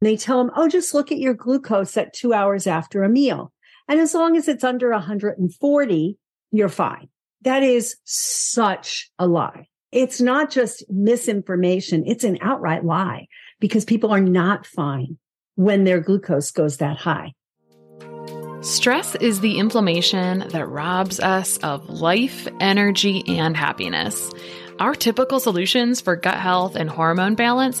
They tell them, oh, just look at your glucose at two hours after a meal. And as long as it's under 140, you're fine. That is such a lie. It's not just misinformation. It's an outright lie because people are not fine when their glucose goes that high. Stress is the inflammation that robs us of life, energy, and happiness. Our typical solutions for gut health and hormone balance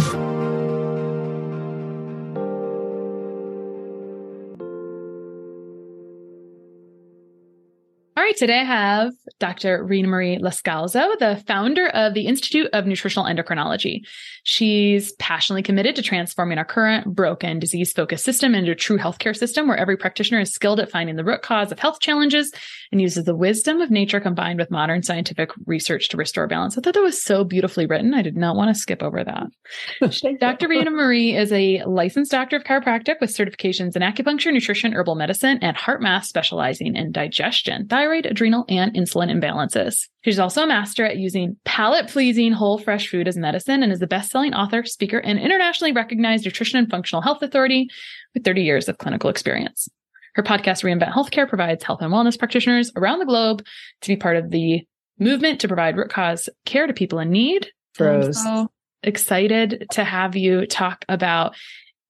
Right, today I have Dr. Ritamarie Loscalzo, the founder of the Institute of Nutritional Endocrinology. She's passionately committed to transforming our current broken, disease focused system into a true healthcare system where every practitioner is skilled at finding the root cause of health challenges and uses the wisdom of nature combined with modern scientific research to restore balance. I thought that was so beautifully written. I did not want to skip over that. Dr. Ritamarie is a licensed doctor of chiropractic with certifications in acupuncture, nutrition, herbal medicine, and HeartMath specializing in digestion, thyroid, thyroid, adrenal, and insulin imbalances. She's also a master at using palate pleasing whole fresh food as medicine and is the best selling author, speaker, and internationally recognized nutrition and functional health authority with 30 years of clinical experience. Her podcast, Reinvent Healthcare, provides health and wellness practitioners around the globe to be part of the movement to provide root cause care to people in need. I'm so excited to have you talk about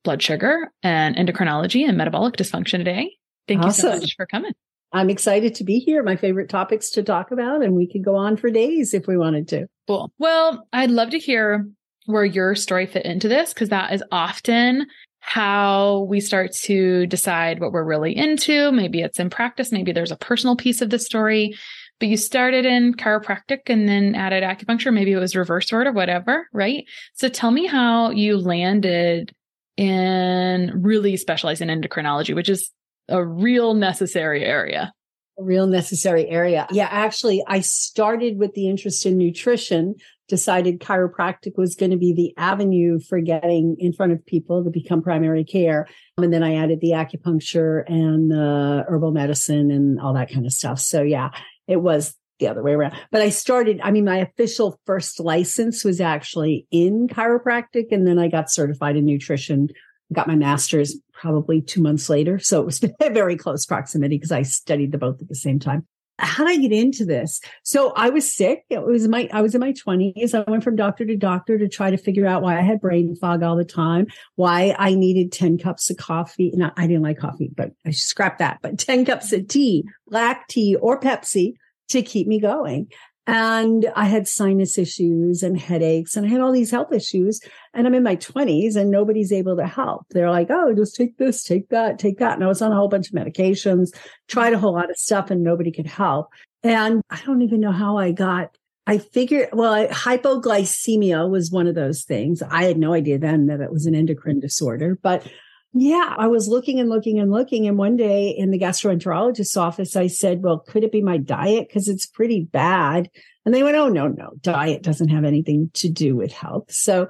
blood sugar and endocrinology and metabolic dysfunction today. Thank awesome. you so much for coming. I'm excited to be here. My favorite topics to talk about, and we could go on for days if we wanted to. Cool. Well, I'd love to hear where your story fit into this because that is often how we start to decide what we're really into. Maybe it's in practice, maybe there's a personal piece of the story. But you started in chiropractic and then added acupuncture. Maybe it was reverse order, whatever, right? So tell me how you landed in really specializing in endocrinology, which is a real necessary area. A real necessary area. Yeah, actually, I started with the interest in nutrition, decided chiropractic was going to be the avenue for getting in front of people to become primary care. Um, and then I added the acupuncture and the herbal medicine and all that kind of stuff. So, yeah, it was the other way around. But I started, I mean, my official first license was actually in chiropractic. And then I got certified in nutrition got my master's probably two months later. So it was very close proximity because I studied the both at the same time. How did I get into this? So I was sick. It was my, I was in my twenties. I went from doctor to doctor to try to figure out why I had brain fog all the time, why I needed 10 cups of coffee. Not, I didn't like coffee, but I scrapped that, but 10 cups of tea, black tea or Pepsi to keep me going. And I had sinus issues and headaches and I had all these health issues. And I'm in my 20s and nobody's able to help. They're like, oh, just take this, take that, take that. And I was on a whole bunch of medications, tried a whole lot of stuff and nobody could help. And I don't even know how I got I figured, well, I, hypoglycemia was one of those things. I had no idea then that it was an endocrine disorder, but yeah, I was looking and looking and looking. And one day in the gastroenterologist's office, I said, well, could it be my diet? Cause it's pretty bad. And they went, oh, no, no, diet doesn't have anything to do with health. So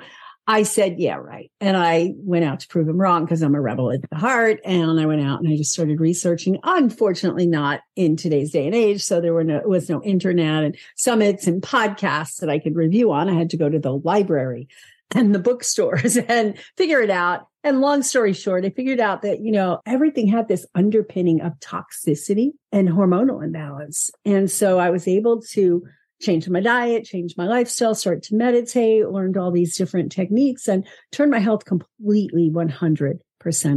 I said, yeah, right. And I went out to prove them wrong because I'm a rebel at the heart. And I went out and I just started researching. Unfortunately, not in today's day and age. So there were no, was no internet and summits and podcasts that I could review on. I had to go to the library and the bookstores and figure it out. And long story short, I figured out that, you know, everything had this underpinning of toxicity and hormonal imbalance. And so I was able to change my diet, change my lifestyle, start to meditate, learned all these different techniques and turned my health completely 100%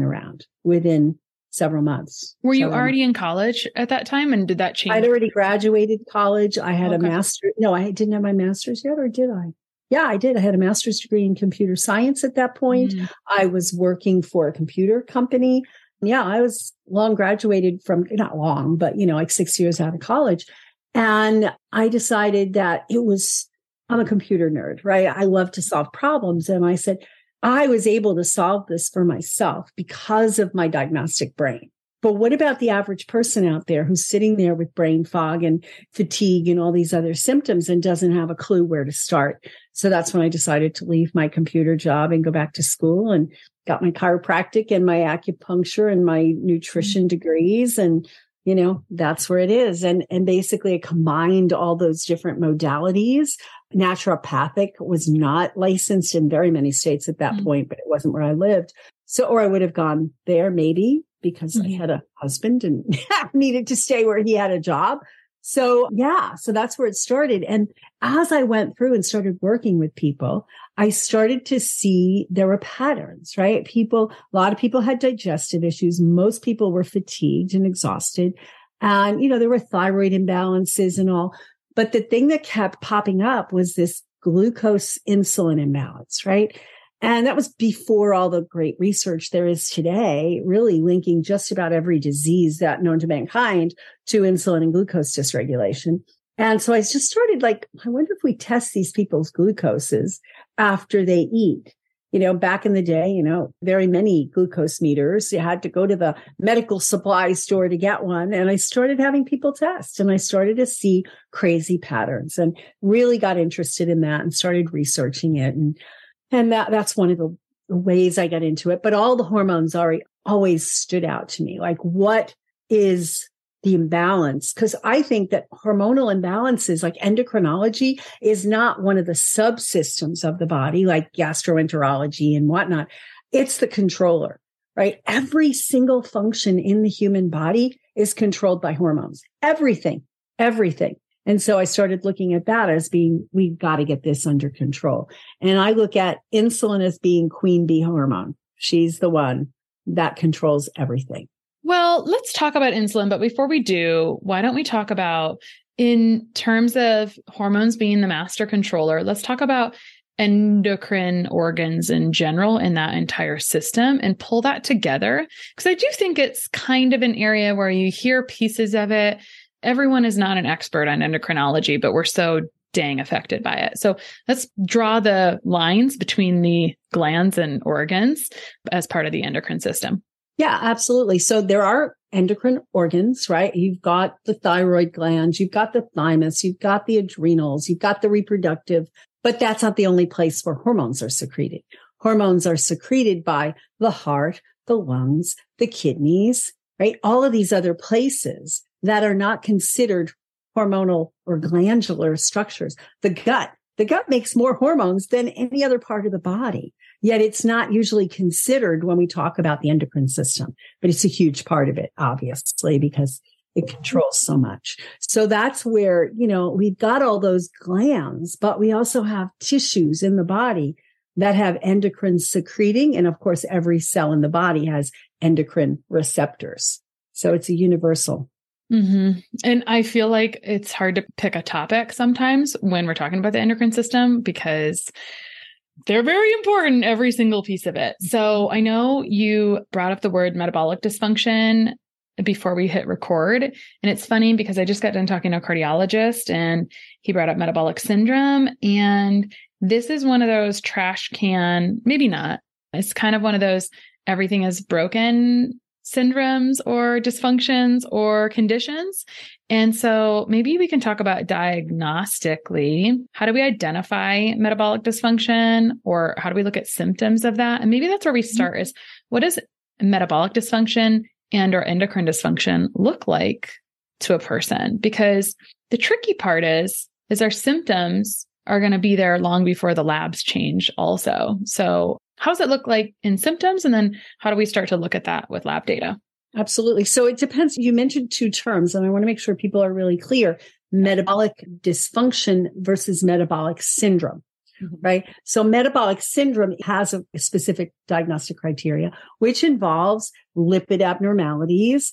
around within several months. Were you um, already months. in college at that time? And did that change? I'd already graduated college. I had okay. a master. No, I didn't have my master's yet, or did I? Yeah, I did. I had a master's degree in computer science at that point. Mm. I was working for a computer company. Yeah, I was long graduated from, not long, but, you know, like six years out of college. And I decided that it was, I'm a computer nerd, right? I love to solve problems. And I said, I was able to solve this for myself because of my diagnostic brain. But what about the average person out there who's sitting there with brain fog and fatigue and all these other symptoms and doesn't have a clue where to start? So that's when I decided to leave my computer job and go back to school and got my chiropractic and my acupuncture and my nutrition degrees. And you know that's where it is. And and basically it combined all those different modalities. Naturopathic was not licensed in very many states at that mm-hmm. point but it wasn't where i lived. So or i would have gone there maybe because mm-hmm. i had a husband and needed to stay where he had a job so yeah, so that's where it started. And as I went through and started working with people, I started to see there were patterns, right? People, a lot of people had digestive issues. Most people were fatigued and exhausted. And, you know, there were thyroid imbalances and all. But the thing that kept popping up was this glucose insulin imbalance, right? And that was before all the great research there is today, really linking just about every disease that known to mankind to insulin and glucose dysregulation. And so I just started like, I wonder if we test these people's glucoses after they eat. You know, back in the day, you know, very many glucose meters. You had to go to the medical supply store to get one. And I started having people test and I started to see crazy patterns and really got interested in that and started researching it. And and that that's one of the ways I got into it. But all the hormones already always stood out to me. Like what is the imbalance? Because I think that hormonal imbalances, like endocrinology, is not one of the subsystems of the body, like gastroenterology and whatnot. It's the controller, right? Every single function in the human body is controlled by hormones. Everything, everything. And so I started looking at that as being, we've got to get this under control. And I look at insulin as being queen bee hormone. She's the one that controls everything. Well, let's talk about insulin. But before we do, why don't we talk about, in terms of hormones being the master controller, let's talk about endocrine organs in general in that entire system and pull that together. Because I do think it's kind of an area where you hear pieces of it everyone is not an expert on endocrinology, but we're so dang affected by it. So let's draw the lines between the glands and organs as part of the endocrine system. Yeah, absolutely. So there are endocrine organs, right? You've got the thyroid glands, you've got the thymus, you've got the adrenals, you've got the reproductive, but that's not the only place where hormones are secreted. Hormones are secreted by the heart, the lungs, the kidneys, right? All of these other places that are not considered hormonal or glandular structures. The gut, the gut makes more hormones than any other part of the body. Yet it's not usually considered when we talk about the endocrine system, but it's a huge part of it, obviously, because it controls so much. So that's where, you know, we've got all those glands, but we also have tissues in the body that have endocrine secreting. And of course, every cell in the body has endocrine receptors. So it's a universal Mm-hmm. And I feel like it's hard to pick a topic sometimes when we're talking about the endocrine system because they're very important, every single piece of it. So I know you brought up the word metabolic dysfunction before we hit record. And it's funny because I just got done talking to a cardiologist and he brought up metabolic syndrome. And this is one of those trash can, maybe not. It's kind of one of those everything is broken syndromes or dysfunctions or conditions. And so maybe we can talk about diagnostically. How do we identify metabolic dysfunction or how do we look at symptoms of that? And maybe that's where we mm-hmm. start is what does metabolic dysfunction and or endocrine dysfunction look like to a person? Because the tricky part is is our symptoms are going to be there long before the labs change also. So how does it look like in symptoms? And then how do we start to look at that with lab data? Absolutely. So it depends. You mentioned two terms, and I want to make sure people are really clear metabolic dysfunction versus metabolic syndrome. Mm-hmm. Right. So metabolic syndrome has a specific diagnostic criteria, which involves lipid abnormalities,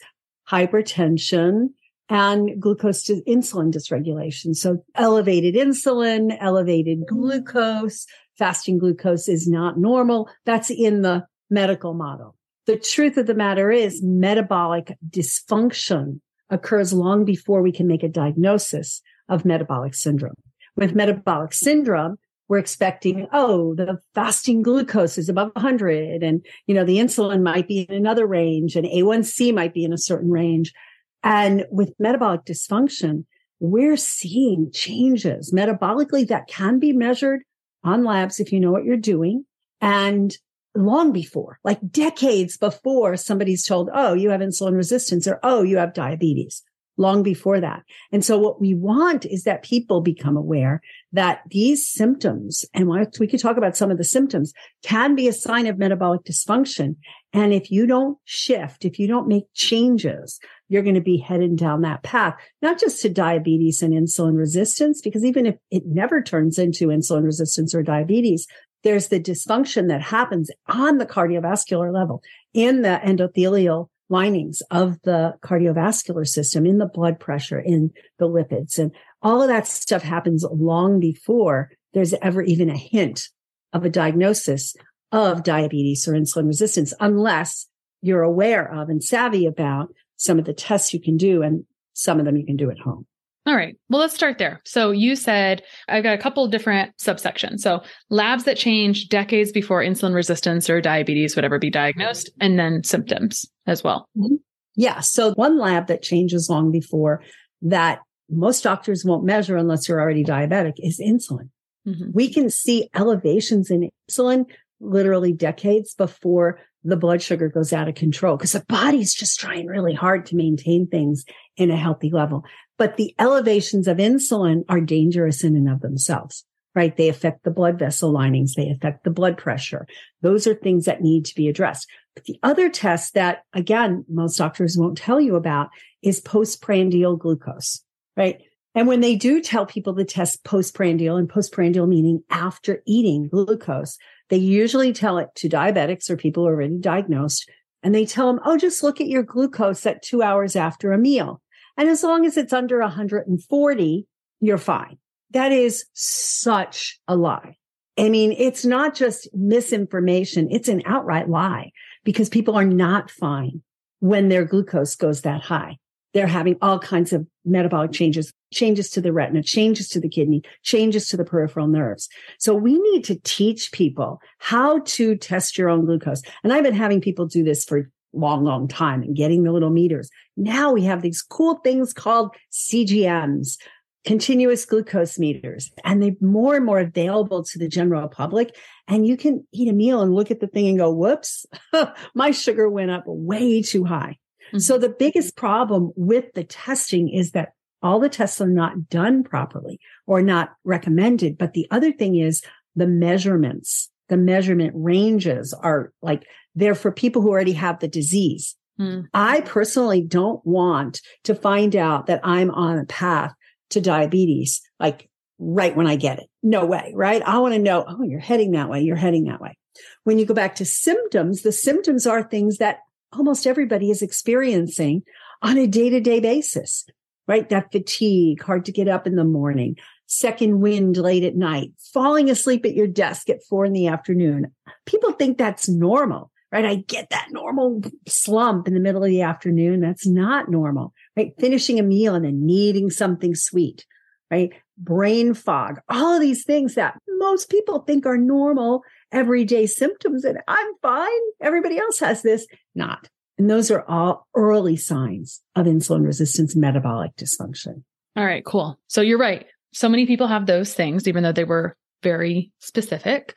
hypertension, and glucose to insulin dysregulation. So elevated insulin, elevated glucose, fasting glucose is not normal. That's in the medical model. The truth of the matter is metabolic dysfunction occurs long before we can make a diagnosis of metabolic syndrome. With metabolic syndrome, we're expecting, oh, the fasting glucose is above 100 and, you know, the insulin might be in another range and A1C might be in a certain range. And with metabolic dysfunction, we're seeing changes metabolically that can be measured on labs if you know what you're doing. And long before, like decades before somebody's told, oh, you have insulin resistance or oh, you have diabetes, long before that. And so what we want is that people become aware that these symptoms, and we could talk about some of the symptoms, can be a sign of metabolic dysfunction. And if you don't shift, if you don't make changes, you're going to be headed down that path, not just to diabetes and insulin resistance, because even if it never turns into insulin resistance or diabetes, there's the dysfunction that happens on the cardiovascular level in the endothelial linings of the cardiovascular system, in the blood pressure, in the lipids. And all of that stuff happens long before there's ever even a hint of a diagnosis of diabetes or insulin resistance, unless you're aware of and savvy about some of the tests you can do, and some of them you can do at home. All right. Well, let's start there. So you said I've got a couple different subsections. So labs that change decades before insulin resistance or diabetes would ever be diagnosed, and then symptoms as well. Mm-hmm. Yeah. So one lab that changes long before that most doctors won't measure unless you're already diabetic is insulin. Mm-hmm. We can see elevations in insulin literally decades before the blood sugar goes out of control because the body's just trying really hard to maintain things in a healthy level. But the elevations of insulin are dangerous in and of themselves, right? They affect the blood vessel linings. They affect the blood pressure. Those are things that need to be addressed. But the other test that again, most doctors won't tell you about is postprandial glucose, right? And when they do tell people to test postprandial and postprandial meaning after eating glucose, they usually tell it to diabetics or people who are already diagnosed. And they tell them, oh, just look at your glucose at two hours after a meal. And as long as it's under 140, you're fine. That is such a lie. I mean, it's not just misinformation. It's an outright lie because people are not fine when their glucose goes that high they're having all kinds of metabolic changes, changes to the retina, changes to the kidney, changes to the peripheral nerves. So we need to teach people how to test your own glucose. And I've been having people do this for long, long time and getting the little meters. Now we have these cool things called CGMs, continuous glucose meters, and they're more and more available to the general public. And you can eat a meal and look at the thing and go, whoops, my sugar went up way too high. Mm-hmm. So the biggest problem with the testing is that all the tests are not done properly or not recommended. But the other thing is the measurements, the measurement ranges are like they're for people who already have the disease. Mm. I personally don't want to find out that I'm on a path to diabetes, like right when I get it. No way, right? I want to know, oh, you're heading that way. You're heading that way. When you go back to symptoms, the symptoms are things that almost everybody is experiencing on a day to day basis, right? That fatigue, hard to get up in the morning, second wind late at night, falling asleep at your desk at four in the afternoon. People think that's normal, right? I get that normal slump in the middle of the afternoon. That's not normal, right? Finishing a meal and then needing something sweet, right? Brain fog, all of these things that most people think are normal everyday symptoms and I'm fine. Everybody else has this. Not. And those are all early signs of insulin resistance metabolic dysfunction. All right, cool. So you're right. So many people have those things, even though they were very specific.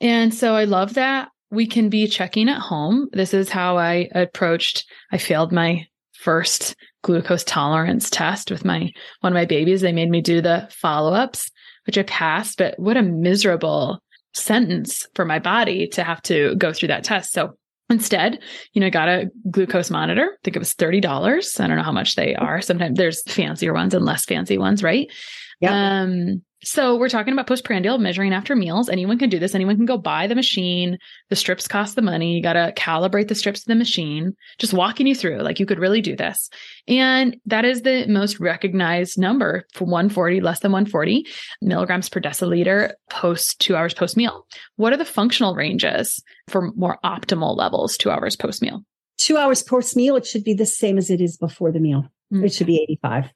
And so I love that we can be checking at home. This is how I approached, I failed my first glucose tolerance test with my one of my babies. They made me do the follow-ups, which I passed, but what a miserable sentence for my body to have to go through that test. So Instead, you know, I got a glucose monitor. I think it was $30. I don't know how much they are. Sometimes there's fancier ones and less fancy ones, right? Um, so we're talking about postprandial measuring after meals. Anyone can do this. Anyone can go buy the machine. The strips cost the money. You got to calibrate the strips to the machine. Just walking you through, like you could really do this. And that is the most recognized number for 140, less than 140 milligrams per deciliter post two hours post meal. What are the functional ranges for more optimal levels two hours post meal? Two hours post meal, it should be the same as it is before the meal. Mm-hmm. It should be 85.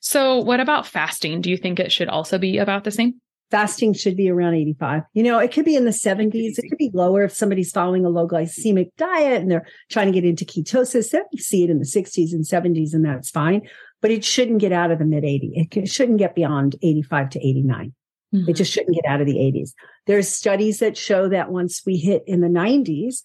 So, what about fasting? Do you think it should also be about the same? Fasting should be around 85. You know, it could be in the 70s. It could be lower if somebody's following a low glycemic diet and they're trying to get into ketosis. Then you see it in the 60s and 70s, and that's fine. But it shouldn't get out of the mid 80. It shouldn't get beyond 85 to 89. Mm-hmm. It just shouldn't get out of the 80s. There's studies that show that once we hit in the 90s,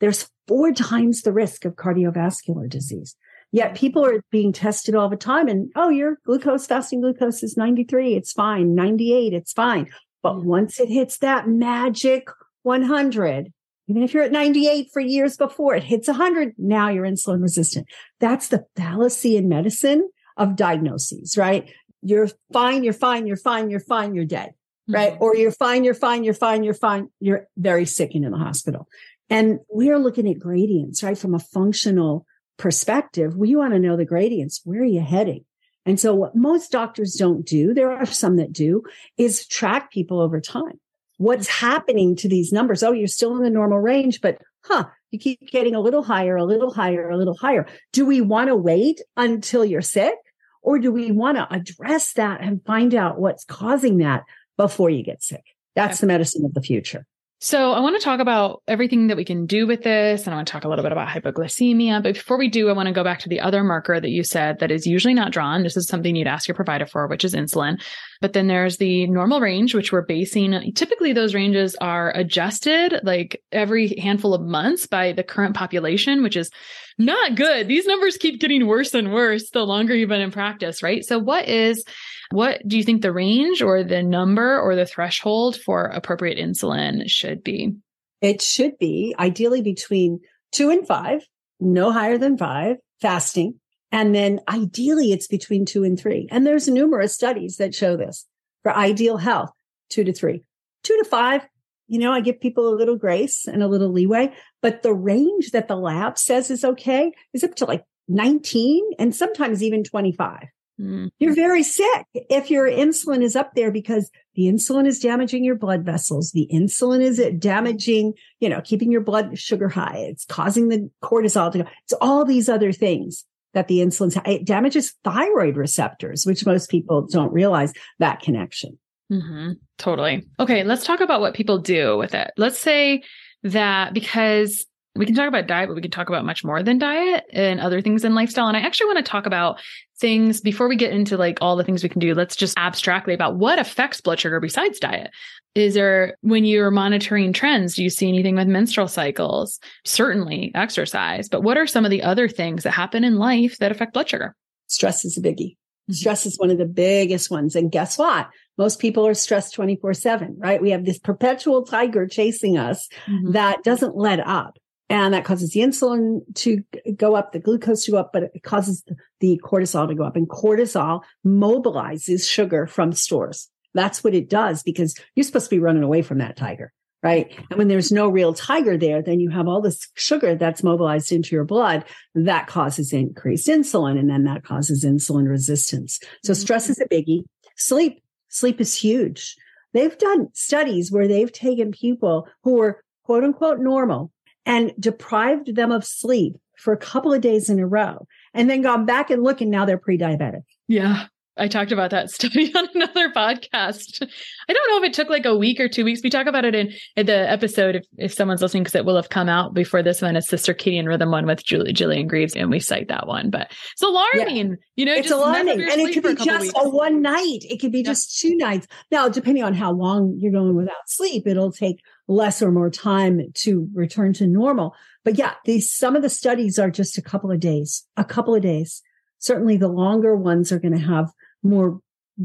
there's four times the risk of cardiovascular disease. Yet people are being tested all the time and, oh, your glucose, fasting glucose is 93. It's fine. 98. It's fine. But once it hits that magic 100, even if you're at 98 for years before it hits 100, now you're insulin resistant. That's the fallacy in medicine of diagnoses, right? You're fine, you're fine, you're fine, you're fine, you're dead, right? Mm-hmm. Or you're fine, you're fine, you're fine, you're fine, you're very sick and in the hospital. And we're looking at gradients, right? From a functional perspective, we want to know the gradients. Where are you heading? And so what most doctors don't do, there are some that do, is track people over time. What's happening to these numbers? Oh, you're still in the normal range, but huh, you keep getting a little higher, a little higher, a little higher. Do we want to wait until you're sick? Or do we want to address that and find out what's causing that before you get sick? That's the medicine of the future. So I want to talk about everything that we can do with this. And I want to talk a little bit about hypoglycemia. But before we do, I want to go back to the other marker that you said that is usually not drawn. This is something you'd ask your provider for, which is insulin. But then there's the normal range, which we're basing. Typically those ranges are adjusted like every handful of months by the current population, which is not good. These numbers keep getting worse and worse the longer you've been in practice, right? So what is what do you think the range or the number or the threshold for appropriate insulin should be? It should be ideally between two and five, no higher than five, fasting. And then ideally it's between two and three. And there's numerous studies that show this for ideal health, two to three, two to five. You know, I give people a little grace and a little leeway, but the range that the lab says is okay is up to like 19 and sometimes even 25. Mm. You're very sick if your insulin is up there because the insulin is damaging your blood vessels. The insulin is damaging, you know, keeping your blood sugar high. It's causing the cortisol to go. It's all these other things that the insulin, it damages thyroid receptors, which most people don't realize that connection. Mm-hmm. Totally. Okay. Let's talk about what people do with it. Let's say that because we can talk about diet, but we can talk about much more than diet and other things in lifestyle. And I actually want to talk about things before we get into like all the things we can do. Let's just abstractly about what affects blood sugar besides diet. Is there, when you're monitoring trends, do you see anything with menstrual cycles? Certainly exercise, but what are some of the other things that happen in life that affect blood sugar? Stress is a biggie. Mm-hmm. Stress is one of the biggest ones. And guess what? Most people are stressed 24 seven, right? We have this perpetual tiger chasing us mm-hmm. that doesn't let up and that causes the insulin to go up, the glucose to go up, but it causes the cortisol to go up. And cortisol mobilizes sugar from stores. That's what it does because you're supposed to be running away from that tiger, right? And when there's no real tiger there, then you have all this sugar that's mobilized into your blood that causes increased insulin, and then that causes insulin resistance. So mm-hmm. stress is a biggie. Sleep, sleep is huge. They've done studies where they've taken people who were quote unquote normal and deprived them of sleep for a couple of days in a row and then gone back and look and now they're pre-diabetic. Yeah. I talked about that study on another podcast. I don't know if it took like a week or two weeks. We talk about it in, in the episode if, if someone's listening, because it will have come out before this one. It's the circadian rhythm one with Julie, Gillian Greaves, and we cite that one. But it's alarming, yeah. you know, it's alarming. And it could be just a one night. It could be yeah. just two nights. Now, depending on how long you're going without sleep, it'll take less or more time to return to normal. But yeah, these some of the studies are just a couple of days, a couple of days. Certainly the longer ones are going to have more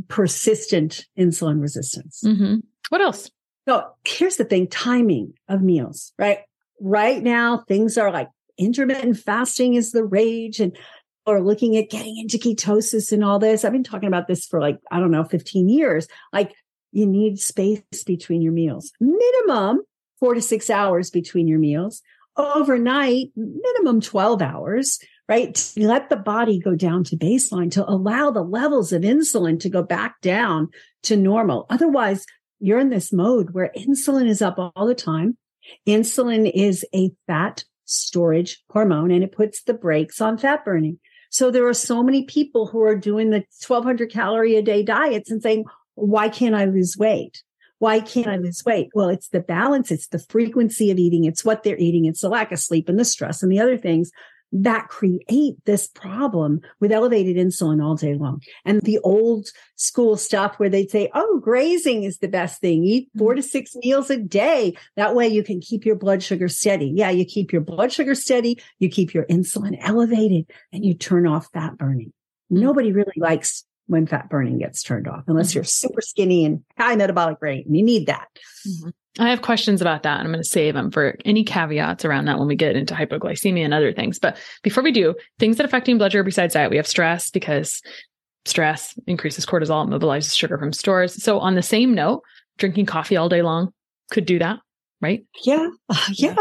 persistent insulin resistance. Mm-hmm. What else? So here's the thing timing of meals, right? Right now, things are like intermittent fasting is the rage and or looking at getting into ketosis and all this. I've been talking about this for like, I don't know, 15 years. Like you need space between your meals, minimum four to six hours between your meals overnight, minimum 12 hours, right? To let the body go down to baseline to allow the levels of insulin to go back down to normal. Otherwise, you're in this mode where insulin is up all the time. Insulin is a fat storage hormone and it puts the brakes on fat burning. So there are so many people who are doing the 1200 calorie a day diets and saying, why can't I lose weight? Why can't I lose weight? Well, it's the balance. It's the frequency of eating. It's what they're eating. It's the lack of sleep and the stress and the other things that create this problem with elevated insulin all day long. And the old school stuff where they'd say, Oh, grazing is the best thing. Eat mm-hmm. four to six meals a day. That way you can keep your blood sugar steady. Yeah. You keep your blood sugar steady. You keep your insulin elevated and you turn off fat burning. Mm-hmm. Nobody really likes when fat burning gets turned off, unless mm-hmm. you're super skinny and high metabolic rate and you need that. Mm-hmm. I have questions about that. And I'm going to save them for any caveats around that when we get into hypoglycemia and other things. But before we do, things that affecting blood sugar besides diet, we have stress because stress increases cortisol, mobilizes sugar from stores. So on the same note, drinking coffee all day long could do that, right? Yeah. yeah.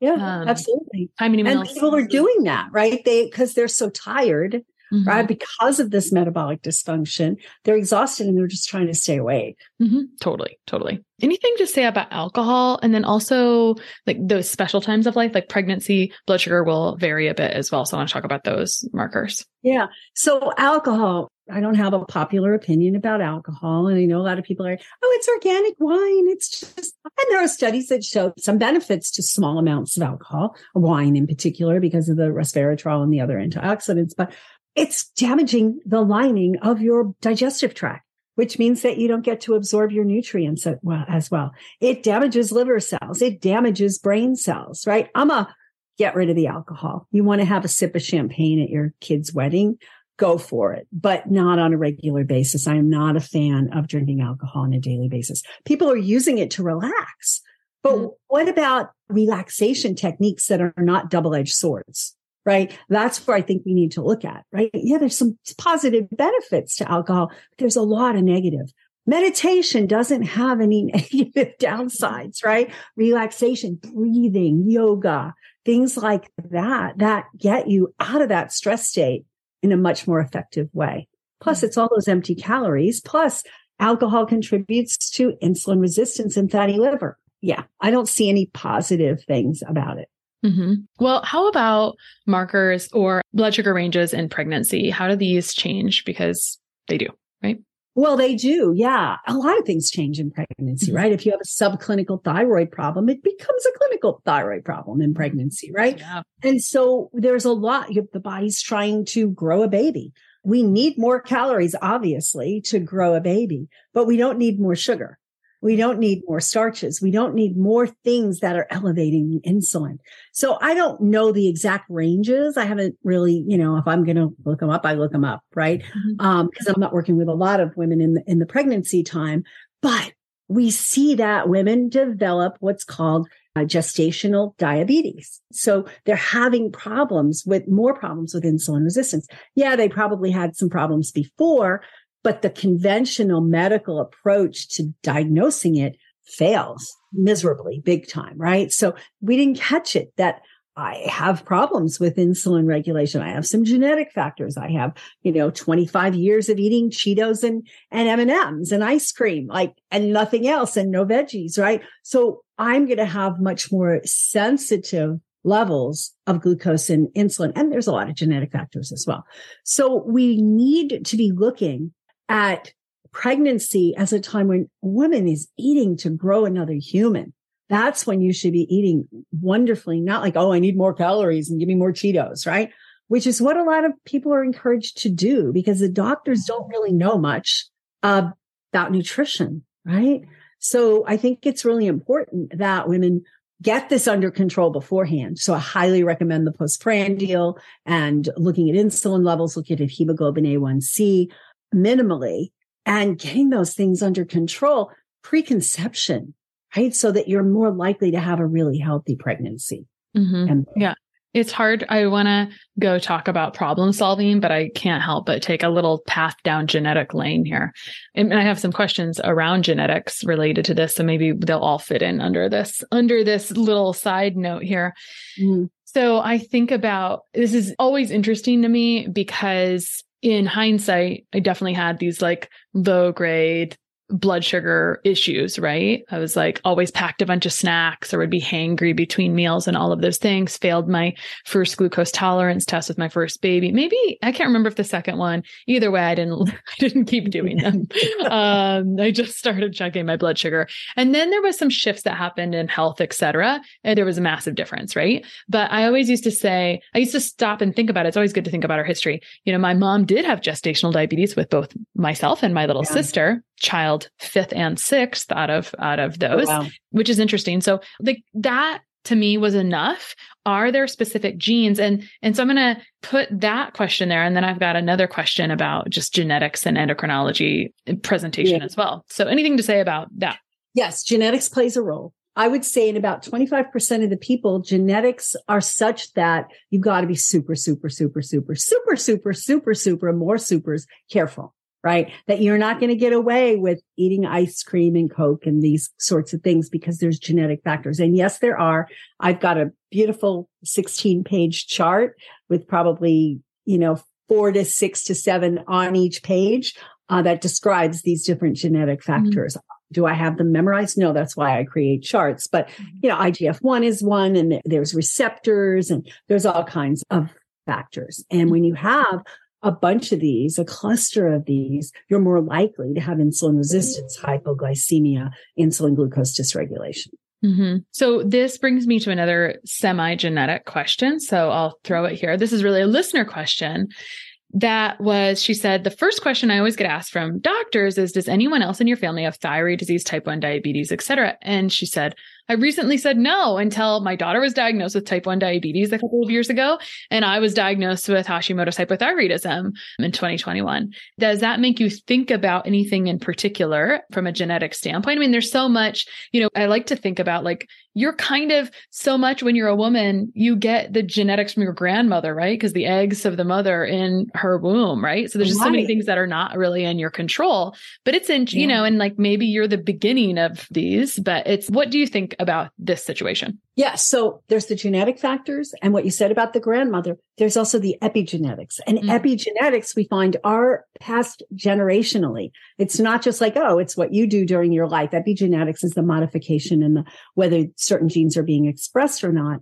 Yeah, um, absolutely. How many and people are doing that, right? They because they're so tired mm-hmm. right? Because of this metabolic dysfunction, they're exhausted and they're just trying to stay awake. Mm-hmm. Totally, totally. Anything to say about alcohol? And then also like those special times of life, like pregnancy, blood sugar will vary a bit as well. So I want to talk about those markers. Yeah. So alcohol, I don't have a popular opinion about alcohol. And I know a lot of people are, oh, it's organic wine. It's just, and there are studies that show some benefits to small amounts of alcohol, wine in particular, because of the resveratrol and the other antioxidants. But it's damaging the lining of your digestive tract, which means that you don't get to absorb your nutrients as well. It damages liver cells. It damages brain cells, right? I'm a get rid of the alcohol. You want to have a sip of champagne at your kid's wedding? Go for it, but not on a regular basis. I am not a fan of drinking alcohol on a daily basis. People are using it to relax. But mm. what about relaxation techniques that are not double edged swords? Right? That's where I think we need to look at, right? Yeah, there's some positive benefits to alcohol, but there's a lot of negative. Meditation doesn't have any negative downsides, right? Relaxation, breathing, yoga, things like that, that get you out of that stress state in a much more effective way. Plus, mm-hmm. it's all those empty calories. Plus, alcohol contributes to insulin resistance and fatty liver. Yeah, I don't see any positive things about it. Mm-hmm. Well, how about markers or blood sugar ranges in pregnancy? How do these change? Because they do, right? Well, they do. Yeah. A lot of things change in pregnancy, mm-hmm. right? If you have a subclinical thyroid problem, it becomes a clinical thyroid problem in pregnancy, right? Yeah. And so there's a lot, the body's trying to grow a baby. We need more calories, obviously, to grow a baby, but we don't need more sugar. We don't need more starches. We don't need more things that are elevating insulin. So I don't know the exact ranges. I haven't really, you know, if I'm going to look them up, I look them up, right? Mm-hmm. Um, I'm not working with a lot of women in the, in the pregnancy time, but we see that women develop what's called uh, gestational diabetes. So they're having problems with more problems with insulin resistance. Yeah, they probably had some problems before, but the conventional medical approach to diagnosing it fails miserably, big time, right? So we didn't catch it that I have problems with insulin regulation. I have some genetic factors. I have, you know, 25 years of eating Cheetos and, and M&Ms and ice cream, like, and nothing else and no veggies, right? So I'm going to have much more sensitive levels of glucose and insulin. And there's a lot of genetic factors as well. So we need to be looking at pregnancy as a time when woman is eating to grow another human. That's when you should be eating wonderfully, not like, oh, I need more calories and give me more Cheetos, right? Which is what a lot of people are encouraged to do because the doctors don't really know much about nutrition, right? So I think it's really important that women get this under control beforehand. So I highly recommend the postprandial and looking at insulin levels, looking at hemoglobin A1C minimally and getting those things under control preconception, right? So that you're more likely to have a really healthy pregnancy. Mm-hmm. And yeah. It's hard. I want to go talk about problem solving, but I can't help but take a little path down genetic lane here. And I have some questions around genetics related to this. So maybe they'll all fit in under this, under this little side note here. Mm. So I think about this is always interesting to me because in hindsight, I definitely had these like low grade blood sugar issues, right? I was like always packed a bunch of snacks or would be hangry between meals and all of those things. Failed my first glucose tolerance test with my first baby. Maybe I can't remember if the second one. Either way, I didn't I didn't keep doing them. um, I just started checking my blood sugar. And then there was some shifts that happened in health, etc. And there was a massive difference, right? But I always used to say, I used to stop and think about it. It's always good to think about our history. You know, my mom did have gestational diabetes with both myself and my little yeah. sister child fifth and sixth out of out of those, oh, wow. which is interesting. So like that to me was enough. Are there specific genes? And and so I'm gonna put that question there. And then I've got another question about just genetics and endocrinology presentation yeah. as well. So anything to say about that? Yes, genetics plays a role. I would say in about 25% of the people, genetics are such that you've got to be super, super, super, super, super, super, super, super, more supers careful right? That you're not going to get away with eating ice cream and Coke and these sorts of things because there's genetic factors. And yes, there are. I've got a beautiful 16 page chart with probably, you know, four to six to seven on each page uh, that describes these different genetic mm-hmm. factors. Mm-hmm. Do I have them memorized? No, that's why I create charts. But, mm-hmm. you know, IGF-1 is one and there's receptors and there's all kinds of factors. And when you have a bunch of these, a cluster of these, you're more likely to have insulin resistance, hypoglycemia, insulin glucose dysregulation. Mm-hmm. So this brings me to another semi genetic question. So I'll throw it here. This is really a listener question that was she said the first question i always get asked from doctors is does anyone else in your family have thyroid disease type 1 diabetes etc and she said i recently said no until my daughter was diagnosed with type 1 diabetes a couple of years ago and i was diagnosed with hashimoto's hypothyroidism in 2021 does that make you think about anything in particular from a genetic standpoint i mean there's so much you know i like to think about like you're kind of so much when you're a woman, you get the genetics from your grandmother, right? Because the eggs of the mother in her womb, right? So there's just right. so many things that are not really in your control, but it's in, yeah. you know, and like maybe you're the beginning of these, but it's what do you think about this situation? Yeah. So there's the genetic factors and what you said about the grandmother. There's also the epigenetics and mm. epigenetics we find are passed generationally. It's not just like, oh, it's what you do during your life. Epigenetics is the modification and the, whether certain genes are being expressed or not,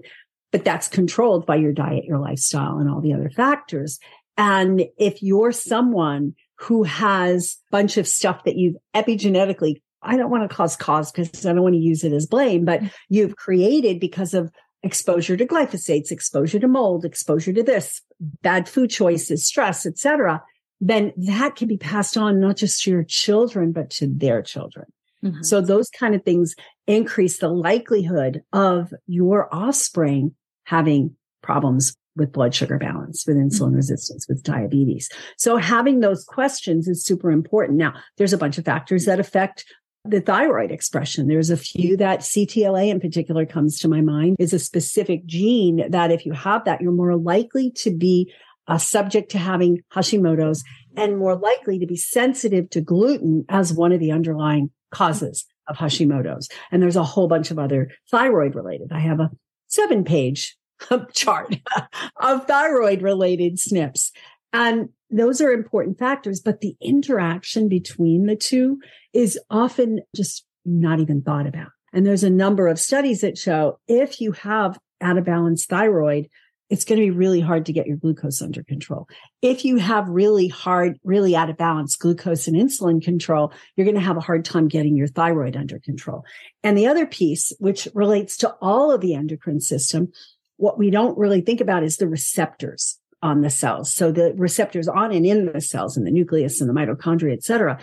but that's controlled by your diet, your lifestyle and all the other factors. And if you're someone who has a bunch of stuff that you've epigenetically I don't want to cause cause because I don't want to use it as blame, but mm. you've created because of exposure to glyphosates, exposure to mold, exposure to this, bad food choices, stress, etc., then that can be passed on not just to your children, but to their children. Mm-hmm. So those kind of things increase the likelihood of your offspring having problems with blood sugar balance, with insulin mm-hmm. resistance, with diabetes. So having those questions is super important. Now, there's a bunch of factors that affect the thyroid expression. There's a few that CTLA in particular comes to my mind is a specific gene that if you have that, you're more likely to be uh, subject to having Hashimoto's and more likely to be sensitive to gluten as one of the underlying causes of Hashimoto's. And there's a whole bunch of other thyroid related. I have a seven page chart of thyroid related SNPs. And those are important factors, but the interaction between the two is often just not even thought about. And there's a number of studies that show if you have out of balance thyroid, it's going to be really hard to get your glucose under control. If you have really hard, really out of balance glucose and insulin control, you're going to have a hard time getting your thyroid under control. And the other piece, which relates to all of the endocrine system, what we don't really think about is the receptors on the cells. So the receptors on and in the cells and the nucleus and the mitochondria, et cetera.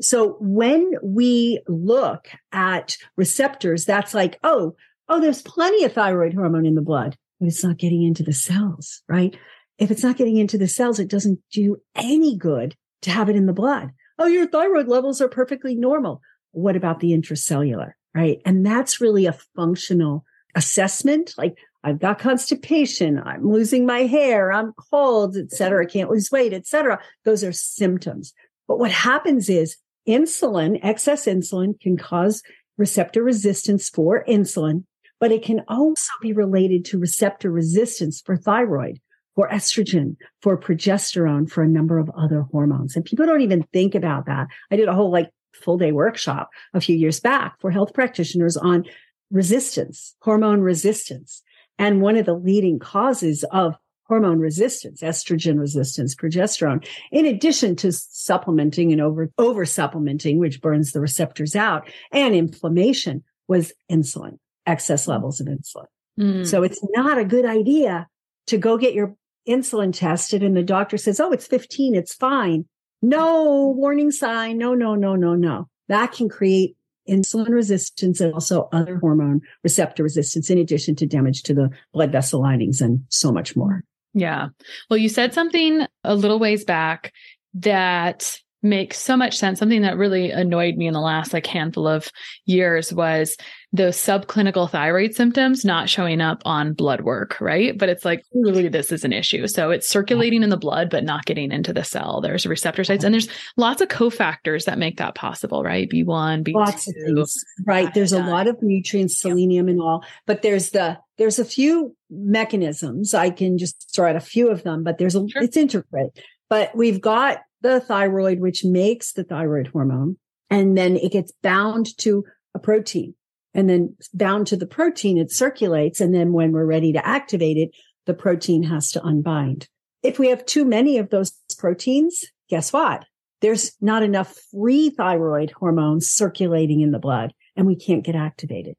So when we look at receptors, that's like, oh, oh, there's plenty of thyroid hormone in the blood, but it's not getting into the cells, right? If it's not getting into the cells, it doesn't do any good to have it in the blood. Oh, your thyroid levels are perfectly normal. What about the intracellular, right? And that's really a functional assessment. Like I've got constipation, I'm losing my hair, I'm cold, etc. I can't lose weight, etc. Those are symptoms. But what happens is insulin, excess insulin can cause receptor resistance for insulin, but it can also be related to receptor resistance for thyroid, for estrogen, for progesterone, for a number of other hormones. And people don't even think about that. I did a whole like full day workshop a few years back for health practitioners on resistance, hormone resistance. And one of the leading causes of hormone resistance, estrogen resistance, progesterone, in addition to supplementing and over, over supplementing, which burns the receptors out and inflammation was insulin, excess levels of insulin. Mm. So it's not a good idea to go get your insulin tested and the doctor says, Oh, it's 15. It's fine. No warning sign. No, no, no, no, no. That can create insulin resistance and also other hormone receptor resistance, in addition to damage to the blood vessel linings and so much more. Yeah. Well, you said something a little ways back that makes so much sense. Something that really annoyed me in the last like handful of years was those subclinical thyroid symptoms not showing up on blood work, right? But it's like, really, this is an issue. So it's circulating in the blood, but not getting into the cell. There's receptor sites and there's lots of cofactors that make that possible, right? B1, B2. Lots of things, right? There's a lot of nutrients, selenium and all, but there's the, there's a few mechanisms. I can just throw out a few of them, but there's a, sure. it's intricate, but we've got the thyroid, which makes the thyroid hormone, and then it gets bound to a protein and then bound to the protein, it circulates. And then when we're ready to activate it, the protein has to unbind. If we have too many of those proteins, guess what? There's not enough free thyroid hormones circulating in the blood and we can't get activated.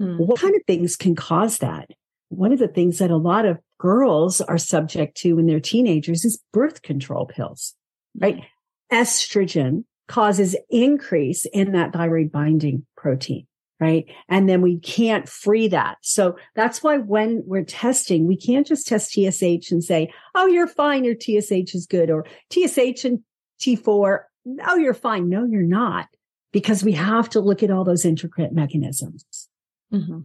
Mm. What kind of things can cause that? One of the things that a lot of girls are subject to when they're teenagers is birth control pills, right? Estrogen causes increase in that thyroid binding protein right? And then we can't free that. So that's why when we're testing, we can't just test TSH and say, oh, you're fine, your TSH is good, or TSH and T4, oh, you're fine. No, you're not, because we have to look at all those intricate mechanisms. Mm-hmm.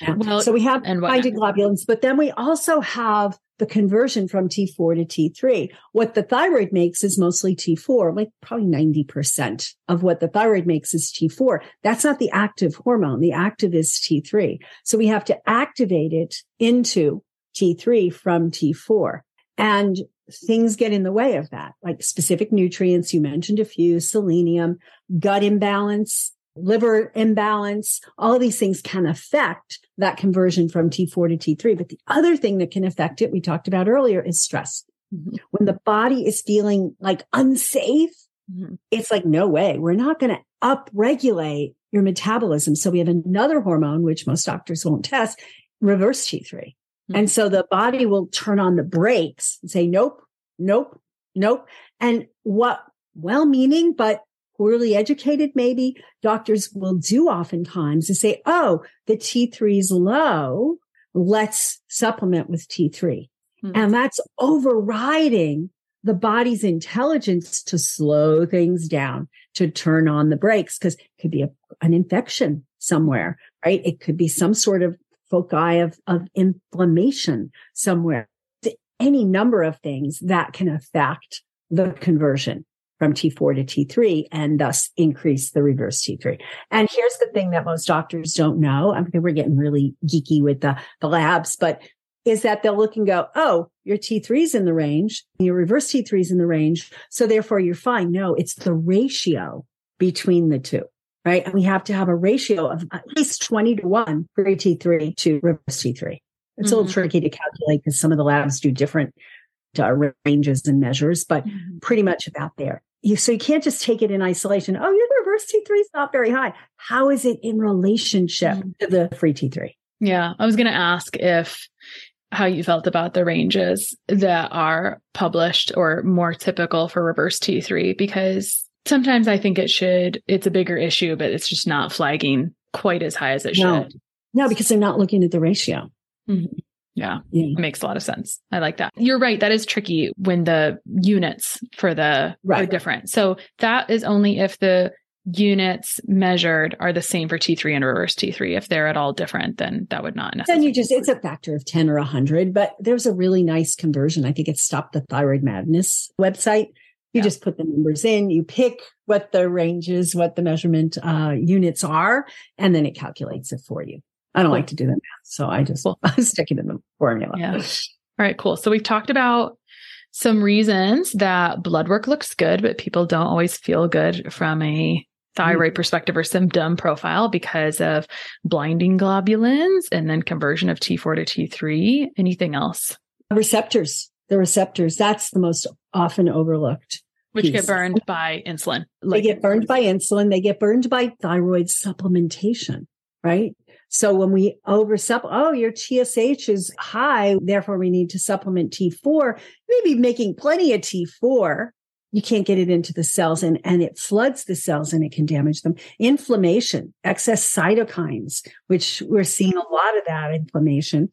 Yeah. Well, so we have binding globulins, but then we also have the conversion from T4 to T3. What the thyroid makes is mostly T4, like probably 90% of what the thyroid makes is T4. That's not the active hormone. The active is T3. So we have to activate it into T3 from T4. And things get in the way of that, like specific nutrients. You mentioned a few, selenium, gut imbalance, liver imbalance, all of these things can affect that conversion from T4 to T3. But the other thing that can affect it, we talked about earlier, is stress. Mm-hmm. When the body is feeling like unsafe, mm-hmm. it's like, no way, we're not going to upregulate your metabolism. So we have another hormone, which most doctors won't test, reverse T3. Mm-hmm. And so the body will turn on the brakes and say, nope, nope, nope. And what well meaning, but poorly educated, maybe doctors will do oftentimes is say, Oh, the T3 is low. Let's supplement with T3. Mm-hmm. And that's overriding the body's intelligence to slow things down, to turn on the brakes, because it could be a, an infection somewhere, right? It could be some sort of foci of, of inflammation somewhere. Any number of things that can affect the conversion from T4 to T3 and thus increase the reverse T3. And here's the thing that most doctors don't know. I mean, we're getting really geeky with the, the labs, but is that they'll look and go, Oh, your T3 is in the range. Your reverse T3 is in the range. So therefore you're fine. No, it's the ratio between the two, right? And we have to have a ratio of at least 20 to one for T3 to reverse T3. It's mm-hmm. a little mm-hmm. tricky to calculate because some of the labs do different uh, ranges and measures, but mm-hmm. pretty much about there. You, so you can't just take it in isolation. Oh, your reverse T3 is not very high. How is it in relationship mm-hmm. to the free T3? Yeah, I was going to ask if how you felt about the ranges that are published or more typical for reverse T3 because sometimes I think it should, it's a bigger issue, but it's just not flagging quite as high as it no. should. No, because they're not looking at the ratio. Mm-hmm. Yeah, yeah. It makes a lot of sense. I like that. You're right. That is tricky when the units for the right. are different. So that is only if the units measured are the same for T3 and reverse T3. If they're at all different, then that would not necessarily. Then you just, it's a factor of 10 or 100, but there's a really nice conversion. I think it's Stop the Thyroid Madness website. You yeah. just put the numbers in, you pick what the ranges, what the measurement uh, units are, and then it calculates it for you. I don't cool. like to do the math, so I just cool. I stick it in the formula. Yeah. All right, cool. So we've talked about some reasons that blood work looks good, but people don't always feel good from a thyroid mm-hmm. perspective or symptom profile because of binding globulins and then conversion of T4 to T3. Anything else? Receptors. The receptors. That's the most often overlooked. Which piece. get burned by insulin. Like they get burned by insulin. They get burned by thyroid supplementation, right? So when we oversupp, oh, your TSH is high, therefore we need to supplement T4. Maybe making plenty of T4, you can't get it into the cells and, and it floods the cells and it can damage them. Inflammation, excess cytokines, which we're seeing a lot of that inflammation.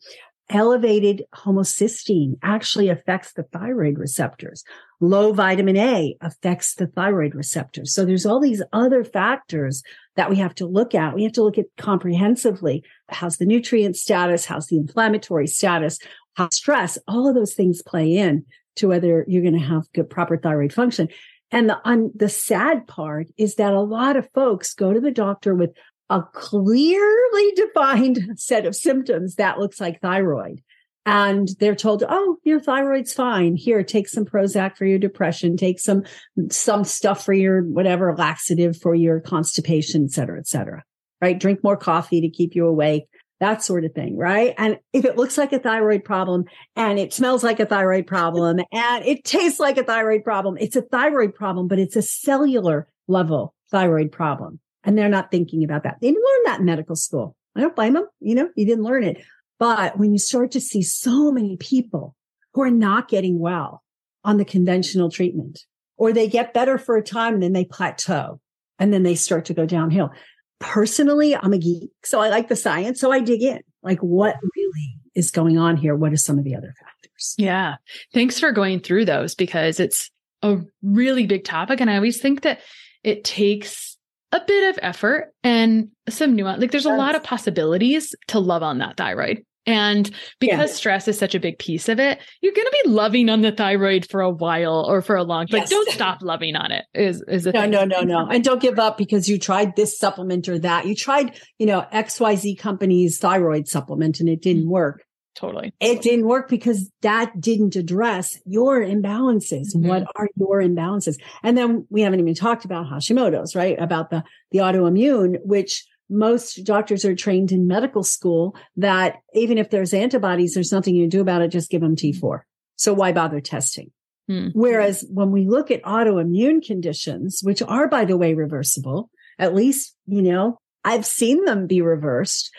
Elevated homocysteine actually affects the thyroid receptors. Low vitamin A affects the thyroid receptors. So there's all these other factors that we have to look at. We have to look at comprehensively. How's the nutrient status? How's the inflammatory status? How stress? All of those things play in to whether you're going to have good proper thyroid function. And the the sad part is that a lot of folks go to the doctor with a clearly defined set of symptoms that looks like thyroid. And they're told, oh, your thyroid's fine. Here, take some Prozac for your depression, take some, some stuff for your whatever laxative for your constipation, et cetera, et cetera. Right. Drink more coffee to keep you awake that sort of thing, right? And if it looks like a thyroid problem and it smells like a thyroid problem and it tastes like a thyroid problem, it's a thyroid problem, but it's a cellular level thyroid problem. And they're not thinking about that. They didn't learn that in medical school. I don't blame them. You know, you didn't learn it. But when you start to see so many people who are not getting well on the conventional treatment, or they get better for a time and then they plateau and then they start to go downhill personally, I'm a geek. So I like the science. So I dig in like what really is going on here? What are some of the other factors? Yeah. Thanks for going through those because it's a really big topic. And I always think that it takes a bit of effort and some nuance. Like there's a lot of possibilities to love on that thyroid. And because yeah. stress is such a big piece of it, you're going to be loving on the thyroid for a while or for a long time. Yes. don't stop loving on it. Is is no, thing. no, no, no, and don't give up because you tried this supplement or that. You tried, you know, X Y Z company's thyroid supplement and it didn't mm-hmm. work. Totally. It didn't work because that didn't address your imbalances. Mm-hmm. What are your imbalances? And then we haven't even talked about Hashimoto's, right? About the the autoimmune, which most doctors are trained in medical school that even if there's antibodies, there's nothing you can do about it. Just give them T4. So why bother testing? Hmm. Whereas when we look at autoimmune conditions, which are, by the way, reversible, at least, you know, I've seen them be reversed.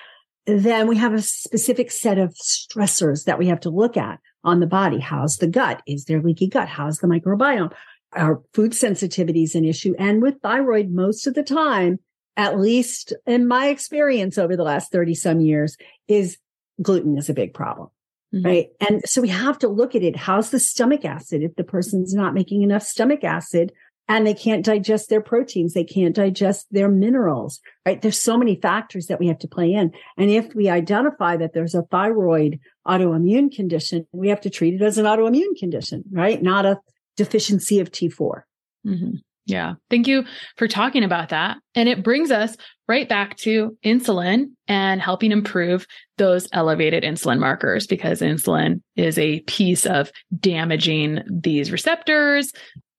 Then we have a specific set of stressors that we have to look at on the body. How's the gut? Is there leaky gut? How's the microbiome? Our food sensitivity is an issue. And with thyroid, most of the time, at least in my experience over the last 30 some years, is gluten is a big problem. Mm-hmm. Right. And so we have to look at it. How's the stomach acid? If the person's not making enough stomach acid and they can't digest their proteins, they can't digest their minerals, right? There's so many factors that we have to play in. And if we identify that there's a thyroid autoimmune condition, we have to treat it as an autoimmune condition, right? Not a deficiency of T4. Mm-hmm. Yeah. Thank you for talking about that. And it brings us right back to insulin and helping improve those elevated insulin markers because insulin is a piece of damaging these receptors,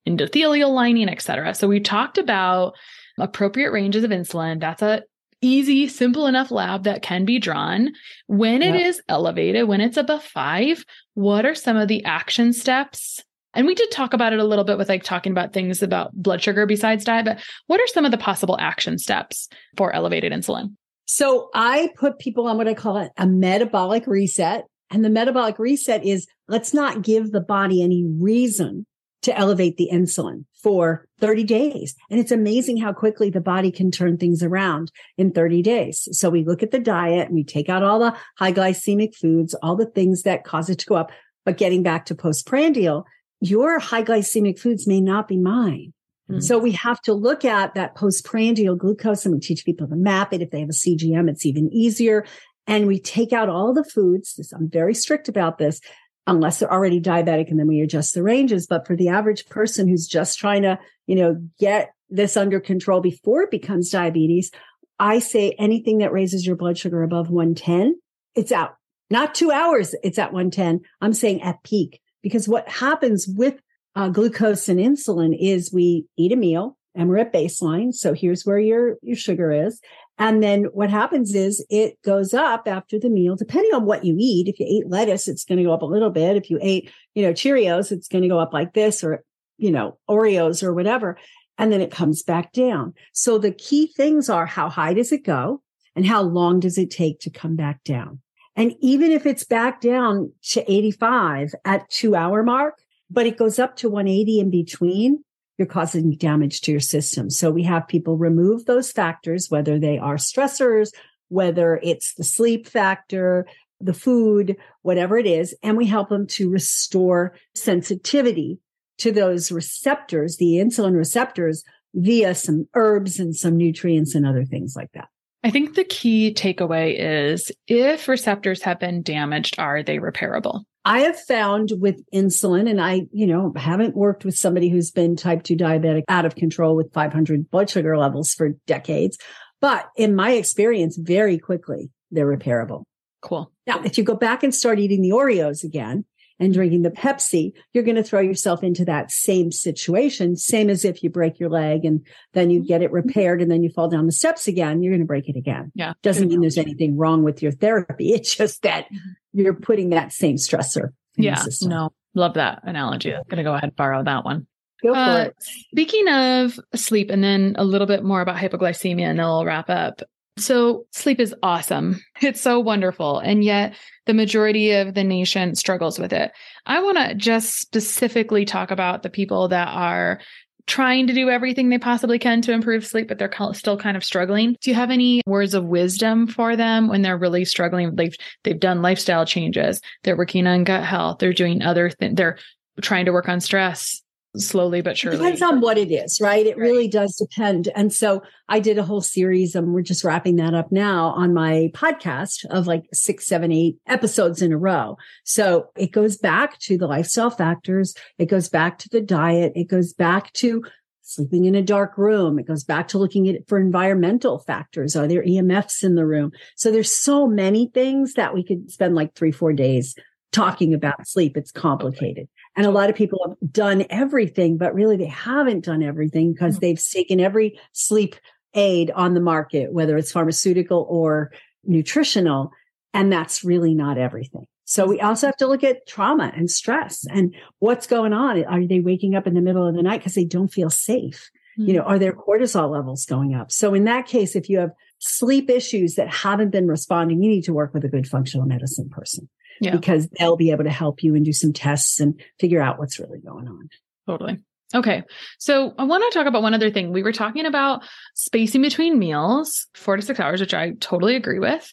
endothelial lining, et cetera. So we talked about appropriate ranges of insulin. That's a easy, simple enough lab that can be drawn. When it Yep. is elevated, when it's above five, what are some of the action steps? And we did talk about it a little bit with like talking about things about blood sugar besides diet, but what are some of the possible action steps for elevated insulin? So I put people on what I call a metabolic reset. And the metabolic reset is let's not give the body any reason to elevate the insulin for 30 days. And it's amazing how quickly the body can turn things around in 30 days. So we look at the diet and we take out all the high glycemic foods, all the things that cause it to go up. But getting back to postprandial, your high glycemic foods may not be mine. Mhm. So we have to look at that postprandial glucose and we teach people to map it. If they have a CGM, it's even easier. And we take out all the foods. I'm very strict about this unless they're already diabetic and then we adjust the ranges. But for the average person who's just trying to, you know, get this under control before it becomes diabetes, I say anything that raises your blood sugar above 110, it's out. Not two hours, it's at 110. I'm saying at peak because what happens with uh, glucose and insulin is we eat a meal and we're at baseline. So here's where your, your sugar is. And then what happens is it goes up after the meal, depending on what you eat. If you ate lettuce, it's going to go up a little bit. If you ate, you know, Cheerios, it's going to go up like this or, you know, Oreos or whatever. And then it comes back down. So the key things are how high does it go and how long does it take to come back down? And even if it's back down to 85 at two hour mark, but it goes up to 180 in between, you're causing damage to your system. So we have people remove those factors, whether they are stressors, whether it's the sleep factor, the food, whatever it is, and we help them to restore sensitivity to those receptors, the insulin receptors via some herbs and some nutrients and other things like that. I think the key takeaway is if receptors have been damaged, are they repairable? I have found with insulin, and I, you know, haven't worked with somebody who's been type 2 diabetic out of control with 500 blood sugar levels for decades. But in my experience, very quickly, they're repairable. Cool. Now, if you go back and start eating the Oreos again and drinking the Pepsi, you're going to throw yourself into that same situation. Same as if you break your leg and then you get it repaired and then you fall down the steps again, you're going to break it again. Yeah. Doesn't mean there's anything wrong with your therapy. It's just that you're putting that same stressor. in Yeah. system. No, love that analogy. I'm going to go ahead and borrow that one. Go for Uh, it. Speaking of sleep, and then a little bit more about hypoglycemia, and then we'll wrap up. So, sleep is awesome. It's so wonderful. And yet, the majority of the nation struggles with it. I want to just specifically talk about the people that are trying to do everything they possibly can to improve sleep, but they're still kind of struggling. Do you have any words of wisdom for them when they're really struggling? They've, they've done lifestyle changes. They're working on gut health. They're doing other things. They're trying to work on stress slowly but It surely. depends on what it is, right? It Right. really does depend. And so I did a whole series, and we're just wrapping that up now on my podcast of like six, seven, eight episodes in a row. So it goes back to the lifestyle factors. It goes back to the diet. It goes back to sleeping in a dark room. It goes back to looking at it for environmental factors. Are there EMFs in the room? So there's so many things that we could spend like three, four days talking about sleep. It's complicated. And a lot of people have done everything, but really they haven't done everything because Mhm. they've taken every sleep aid on the market, whether it's pharmaceutical or nutritional. And that's really not everything. So we also have to look at trauma and stress and what's going on. Are they waking up in the middle of the night because they don't feel safe? You know, are their cortisol levels going up? So in that case, if you have sleep issues that haven't been responding, you need to work with a good functional medicine person Yeah. because they'll be able to help you and do some tests and figure out what's really going on. Totally. Okay. So I want to talk about one other thing. We were talking about spacing between meals, four to six hours, which I totally agree with.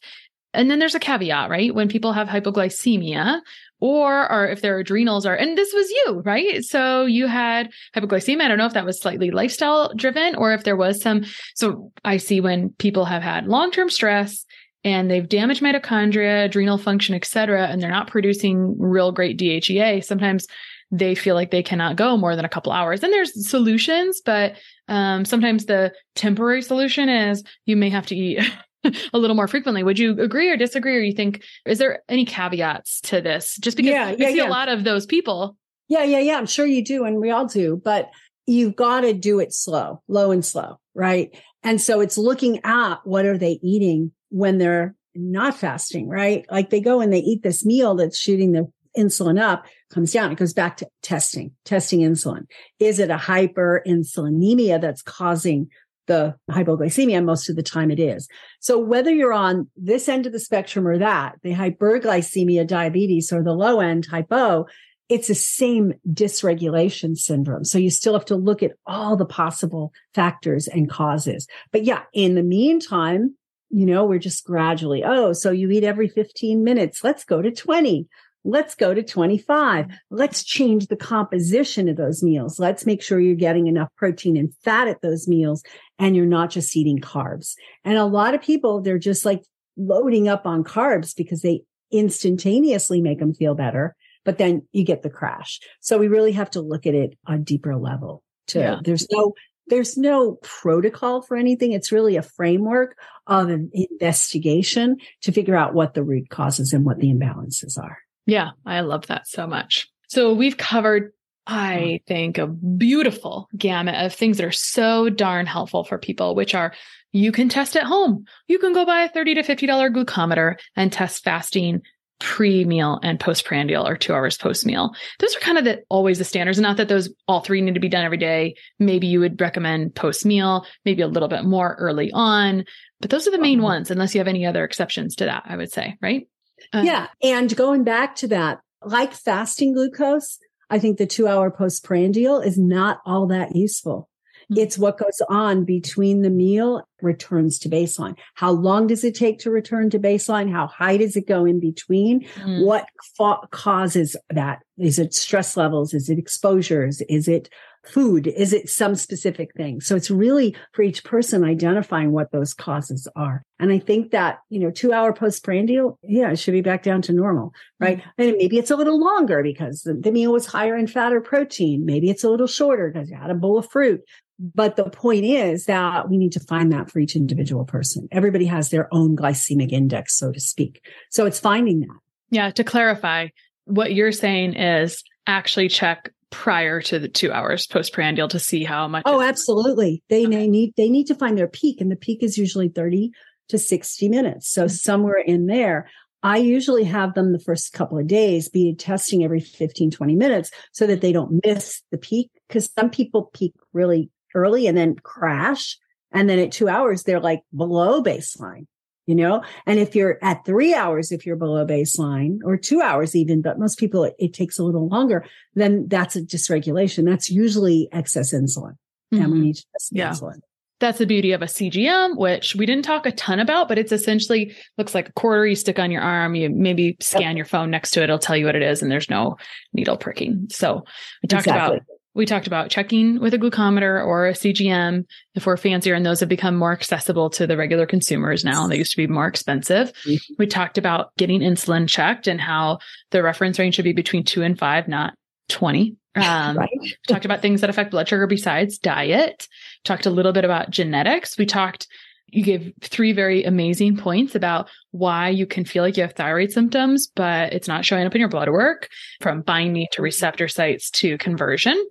And then there's a caveat, right? When people have hypoglycemia or, or if their adrenals are, and this was you, right? So you had hypoglycemia. I don't know if that was slightly lifestyle driven or if there was some. So I see when people have had long-term stress and they've damaged mitochondria, adrenal function, et cetera, and they're not producing real great DHEA. Sometimes they feel like they cannot go more than a couple hours. And there's solutions, but um, sometimes the temporary solution is you may have to eat a little more frequently. Would you agree or disagree? Or you think, is there any caveats to this? Just because Yeah, yeah, see yeah. a lot of those people. Yeah, yeah, yeah. I'm sure you do. And we all do. But you've got to do it slow, low and slow, right? And so it's looking at what are they eating when they're not fasting, right? Like they go and they eat this meal that's shooting the insulin up, comes down. It goes back to testing, testing insulin. Is it a hyperinsulinemia that's causing the hypoglycemia? Most of the time it is. So whether you're on this end of the spectrum or that, the hyperglycemia diabetes or the low end hypo, it's the same dysregulation syndrome. So you still have to look at all the possible factors and causes. But yeah, in the meantime, you know, we're just gradually, oh, so you eat every 15 minutes. Let's go to 20. Let's go to 25. Let's change the composition of those meals. Let's make sure you're getting enough protein and fat at those meals and you're not just eating carbs. And a lot of people, they're just like loading up on carbs because they instantaneously make them feel better but then you get the crash. So we really have to look at it on a deeper level. To yeah. there's no there's no protocol for anything. It's really a framework of an investigation to figure out what the root causes and what the imbalances are. Yeah, I love that so much. So we've covered I mm. think a beautiful gamut of things that are so darn helpful for people, which are you can test at home. You can go buy a 30 to $50 glucometer and test fasting pre meal and postprandial or two hours post meal. Those are kind of the always the standards. Not that those all three need to be done every day. Maybe you would recommend post meal, maybe a little bit more early on, but those are the main uh-huh. ones, unless you have any other exceptions to that, I would say, right? Um, yeah. And going back to that, like fasting glucose, I think the two hour postprandial is not all that useful. Mm-hmm. It's what goes on between the meal returns to baseline. How long does it take to return to baseline? How high does it go in between? Mm. What fa- causes that? Is it stress levels? Is it exposures? Is it food? Is it some specific thing? So it's really for each person identifying what those causes are. And I think that, you know, two hour postprandial, yeah, it should be back down to normal, right? Mm-hmm. And maybe it's a little longer because the, the meal was higher in fat or protein. Maybe it's a little shorter because you had a bowl of fruit. But the point is that we need to find that for each individual person. Everybody has their own glycemic index, so to speak. So it's finding that. Yeah. To clarify, what you're saying is actually check prior to the two hours postprandial to see how much. Oh, absolutely. They okay. need, they need to find their peak and the peak is usually 30 to 60 minutes. So mm-hmm. somewhere in there, I usually have them the first couple of days be testing every 15, 20 minutes so that they don't miss the peak. Cause some people peak really early and then crash. And then at two hours, they're like below baseline, you know? And if you're at three hours, if you're below baseline or two hours even, but most people, it, it takes a little longer, then that's a dysregulation. That's usually excess insulin. Mm-hmm. And we need to test yeah. insulin. That's the beauty of a CGM, which we didn't talk a ton about, but it's essentially looks like a quarter you stick on your arm. You maybe scan yep. your phone next to it. It'll tell you what it is and there's no needle pricking. So we talked exactly. about we talked about checking with a glucometer or a CGM if we're fancier, and those have become more accessible to the regular consumers now. They used to be more expensive. Mm-hmm. We talked about getting insulin checked and how the reference range should be between two and five, not 20. Um, right. talked about things that affect blood sugar besides diet. Talked a little bit about genetics. We talked you gave three very amazing points about why you can feel like you have thyroid symptoms, but it's not showing up in your blood work from binding to receptor sites to conversion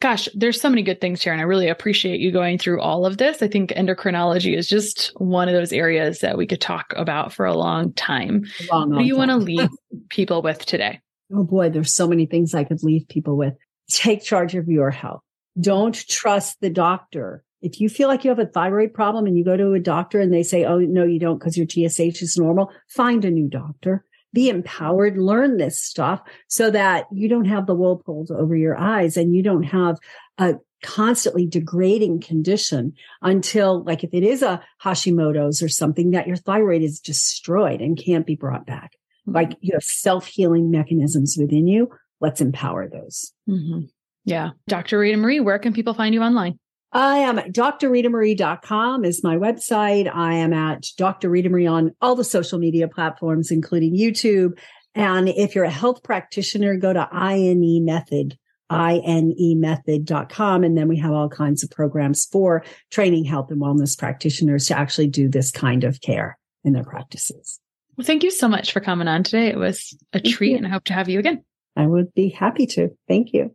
gosh, there's so many good things here. And I really appreciate you going through all of this. I think endocrinology is just one of those areas that we could talk about for a long time. A long, long what do you want to leave people with today? Oh boy, there's so many things I could leave people with. Take charge of your health. Don't trust the doctor. If you feel like you have a thyroid problem and you go to a doctor and they say, Oh, no, you don't because your TSH is normal, find a new doctor be empowered, learn this stuff so that you don't have the wool pulled over your eyes and you don't have a constantly degrading condition until like if it is a Hashimoto's or something that your thyroid is destroyed and can't be brought back. Mm-hmm. Like you have self-healing mechanisms within you. Let's empower those. Mm-hmm. Yeah. Dr. Ritamarie, where can people find you online? I am at drritamarie.com is my website. I am at Dr. Ritamarie on all the social media platforms, including YouTube. And if you're a health practitioner, go to INE Method, inemethod.com. And then we have all kinds of programs for training health and wellness practitioners to actually do this kind of care in their practices. Well, thank you so much for coming on today. It was a thank treat you. and I hope to have you again. I would be happy to. Thank you.